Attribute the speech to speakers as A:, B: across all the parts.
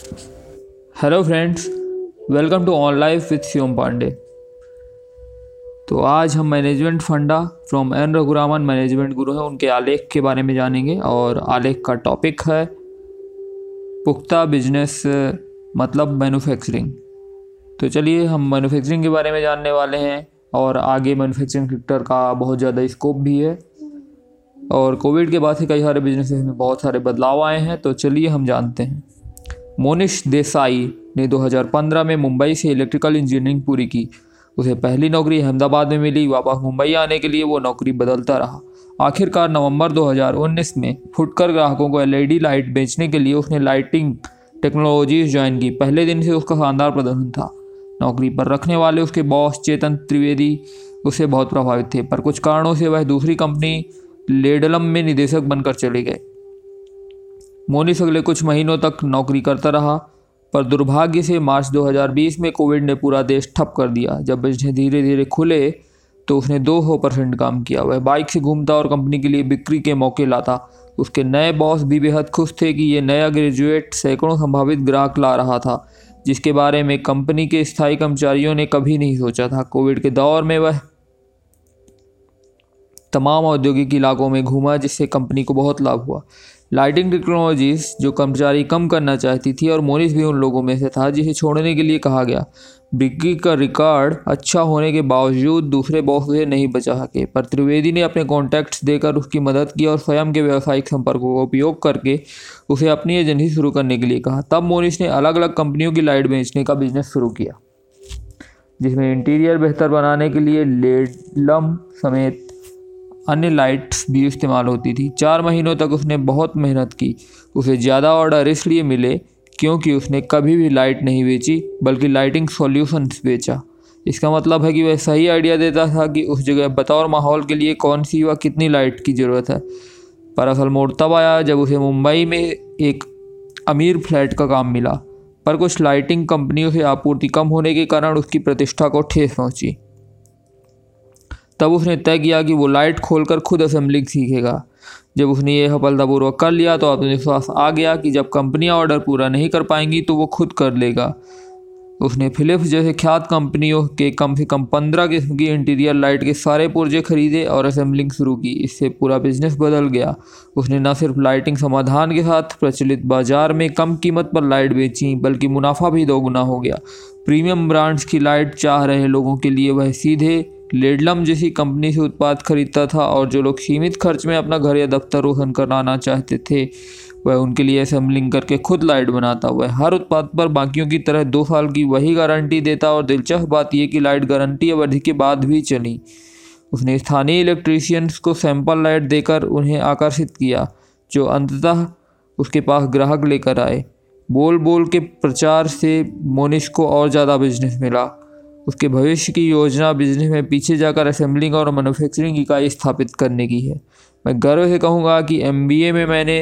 A: Hello friends welcome to on life with Shivam Pandey तो आज हम मैनेजमेंट फंडा फ्रॉम एन रघुरामन मैनेजमेंट गुरु हैं, उनके आलेख के बारे में जानेंगे और आलेख का टॉपिक है पुख्ता बिज़नेस मतलब मैन्युफैक्चरिंग तो चलिए हम मैन्युफैक्चरिंग के बारे में जानने वाले हैं और आगे मैन्युफैक्चरिंग सेक्टर का बहुत ज़्यादा स्कोप भी है और कोविड के बाद से कई सारे बिज़नेस में बहुत सारे बदलाव आए हैं तो चलिए हम जानते हैं। मोनिश देसाई ने 2015 में मुंबई से इलेक्ट्रिकल इंजीनियरिंग पूरी की। उसे पहली नौकरी अहमदाबाद में मिली, वापस मुंबई आने के लिए वो नौकरी बदलता रहा। आखिरकार नवंबर 2019 में फुटकर ग्राहकों को एलईडी लाइट बेचने के लिए उसने लाइटिंग टेक्नोलॉजीज़ ज्वाइन की। पहले दिन से उसका शानदार प्रदर्शन था। नौकरी पर रखने वाले उसके बॉस चेतन त्रिवेदी उसे बहुत प्रभावित थे, पर कुछ कारणों से वह दूसरी कंपनी लेडलम में निदेशक बनकर चले गए। मोनिस अगले कुछ महीनों तक नौकरी करता रहा, पर दुर्भाग्य से मार्च 2020 में कोविड ने पूरा देश ठप कर दिया। जब बिज़नेस धीरे धीरे खुले तो उसने दो सौ परसेंट काम किया। वह बाइक से घूमता और कंपनी के लिए बिक्री के मौके लाता। उसके नए बॉस भी बेहद खुश थे कि ये नया ग्रेजुएट सैकड़ों संभावित ग्राहक ला रहा था, जिसके बारे में कंपनी के स्थायी कर्मचारियों ने कभी नहीं सोचा था। कोविड के दौर में वह तमाम औद्योगिक इलाकों में घूमा, जिससे कंपनी को बहुत लाभ हुआ। लाइटिंग टेक्नोलॉजीज़ जो कर्मचारी कम करना चाहती थी और मोनिस भी उन लोगों में से था, जिसे छोड़ने के लिए कहा गया। बिक्री का रिकॉर्ड अच्छा होने के बावजूद दूसरे बॉस उसे नहीं बचा सके, पर त्रिवेदी ने अपने कॉन्टैक्ट्स देकर उसकी मदद की और स्वयं के व्यावसायिक संपर्कों का उपयोग करके उसे अपनी एजेंसी शुरू करने के लिए कहा। तब मोनिस ने अलग अलग कंपनियों की लाइट बेचने का बिज़नेस शुरू किया, जिसमें इंटीरियर बेहतर बनाने के लिए लेडलम समेत अन्य लाइट्स भी इस्तेमाल होती थी। चार महीनों तक उसने बहुत मेहनत की। उसे ज़्यादा ऑर्डर इसलिए मिले क्योंकि उसने कभी भी लाइट नहीं बेची, बल्कि लाइटिंग सॉल्यूशंस बेचा। इसका मतलब है कि वह सही आइडिया देता था कि उस जगह बतौर माहौल के लिए कौन सी व कितनी लाइट की ज़रूरत है। पर असल मोड़ तब आया जब उसे मुंबई में एक अमीर फ्लैट का काम मिला। पर कुछ लाइटिंग कंपनियों से आपूर्ति कम होने के कारण उसकी प्रतिष्ठा को ठेस पहुँची। तब उसने तय किया कि वो लाइट खोलकर खुद असेंबलिंग सीखेगा। जब उसने ये सफलतापूर्वक कर लिया तो आत्मविश्वास आ गया कि जब कंपनियाँ ऑर्डर पूरा नहीं कर पाएँगी तो वो खुद कर लेगा। उसने फिलिप्स जैसे ख्यात कंपनियों के कम से कम पंद्रह किस्म की इंटीरियर लाइट के सारे पुर्जे खरीदे और असेंबलिंग शुरू की। इससे पूरा बिज़नेस बदल गया। उसने न सिर्फ़ लाइटिंग समाधान के साथ प्रचलित बाज़ार में कम कीमत पर लाइट बेची, बल्कि मुनाफा भी दोगुना हो गया। प्रीमियम ब्रांड्स की लाइट चाह रहे लोगों के लिए वह सीधे लेडलम जैसी कंपनी से उत्पाद खरीदता था और जो लोग सीमित खर्च में अपना घर या दफ्तर रोशन कराना चाहते थे, वह उनके लिए असेंबलिंग करके खुद लाइट बनाता वह हर उत्पाद पर बाकियों की तरह दो साल की वही गारंटी देता और दिलचस्प बात यह कि लाइट गारंटी अवधि के बाद भी चली। उसने स्थानीय इलेक्ट्रीशियंस को सैंपल लाइट देकर उन्हें आकर्षित किया, जो अंततः उसके पास ग्राहक लेकर आए। बोल बोल के प्रचार से मोनिश को और ज़्यादा बिज़नेस मिला। उसके भविष्य की योजना बिज़नेस में पीछे जाकर असेंबलिंग और मैन्युफैक्चरिंग इकाई स्थापित करने की है। मैं गर्व से कहूँगा कि एमबीए में मैंने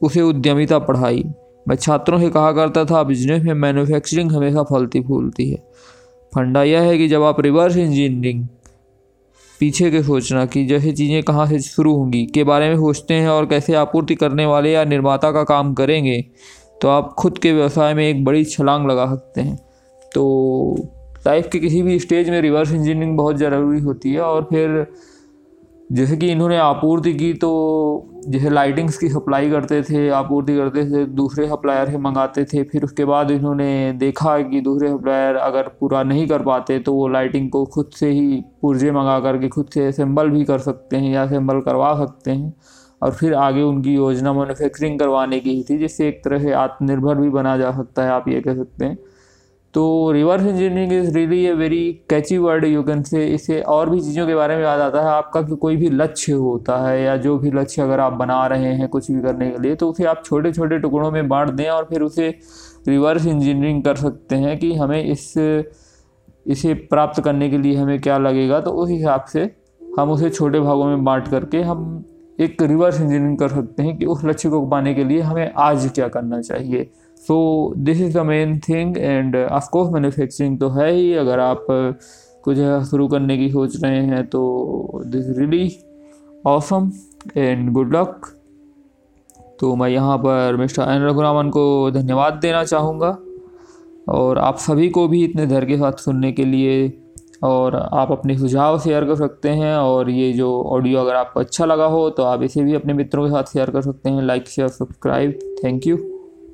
A: उसे उद्यमिता पढ़ाई। मैं छात्रों से कहा करता था, बिज़नेस में मैन्युफैक्चरिंग हमेशा फलती फूलती है। फंडा यह है कि जब आप रिवर्स इंजीनियरिंग पीछे के सोचना कि जैसे चीज़ें कहाँ से शुरू होंगी, के बारे में सोचते हैं और कैसे आपूर्ति करने वाले या निर्माता का काम करेंगे तो आप खुद के व्यवसाय में एक बड़ी छलांग लगा सकते हैं। तो लाइफ के किसी भी स्टेज में रिवर्स इंजीनियरिंग बहुत ज़रूरी होती है और फिर जैसे कि इन्होंने आपूर्ति की तो जैसे लाइटिंग्स की सप्लाई करते थे, आपूर्ति करते थे, दूसरे सप्लायर से मंगाते थे, फिर उसके बाद इन्होंने देखा कि दूसरे सप्लायर अगर पूरा नहीं कर पाते तो वो लाइटिंग को खुद से ही पुर्जे मंगा करके खुद से असेंबल भी कर सकते हैं या असेंबल करवा सकते हैं और फिर आगे उनकी योजना मैन्युफैक्चरिंग करवाने की ही थी, जिससे एक तरह से आत्मनिर्भर भी बना जा सकता है, आप ये कह सकते हैं। तो reverse engineering is really a very catchy word you can say इसे और भी चीज़ों के बारे में याद आता है। आपका कि कोई भी लक्ष्य होता है या जो भी लक्ष्य अगर आप बना रहे हैं कुछ भी करने के लिए तो उसे आप छोटे छोटे टुकड़ों में बांट दें और फिर उसे रिवर्स इंजीनियरिंग कर सकते हैं कि हमें इस, इसे प्राप्त करने के लिए हमें क्या लगेगा। तो उस हिसाब से हम उसे छोटे भागों में बांट करके हम एक रिवर्स इंजीनियरिंग कर सकते हैं कि उस लक्ष्य को पाने के लिए हमें आज क्या करना चाहिए। So this is the main thing and of course manufacturing तो है ही। अगर आप कुछ शुरू करने की सोच रहे हैं तो this really awesome and good luck तो मैं यहाँ पर मिस्टर एन रघुरामन को धन्यवाद देना चाहूँगा। और आप सभी को भी इतने धैर्य के साथ सुनने के लिए और आप अपने सुझाव शेयर कर सकते हैं और ये जो ऑडियो अगर आपको अच्छा लगा हो तो आप इसे भी अपने मित्रों के साथ शेयर कर सकते हैं। Like share subscribe thank you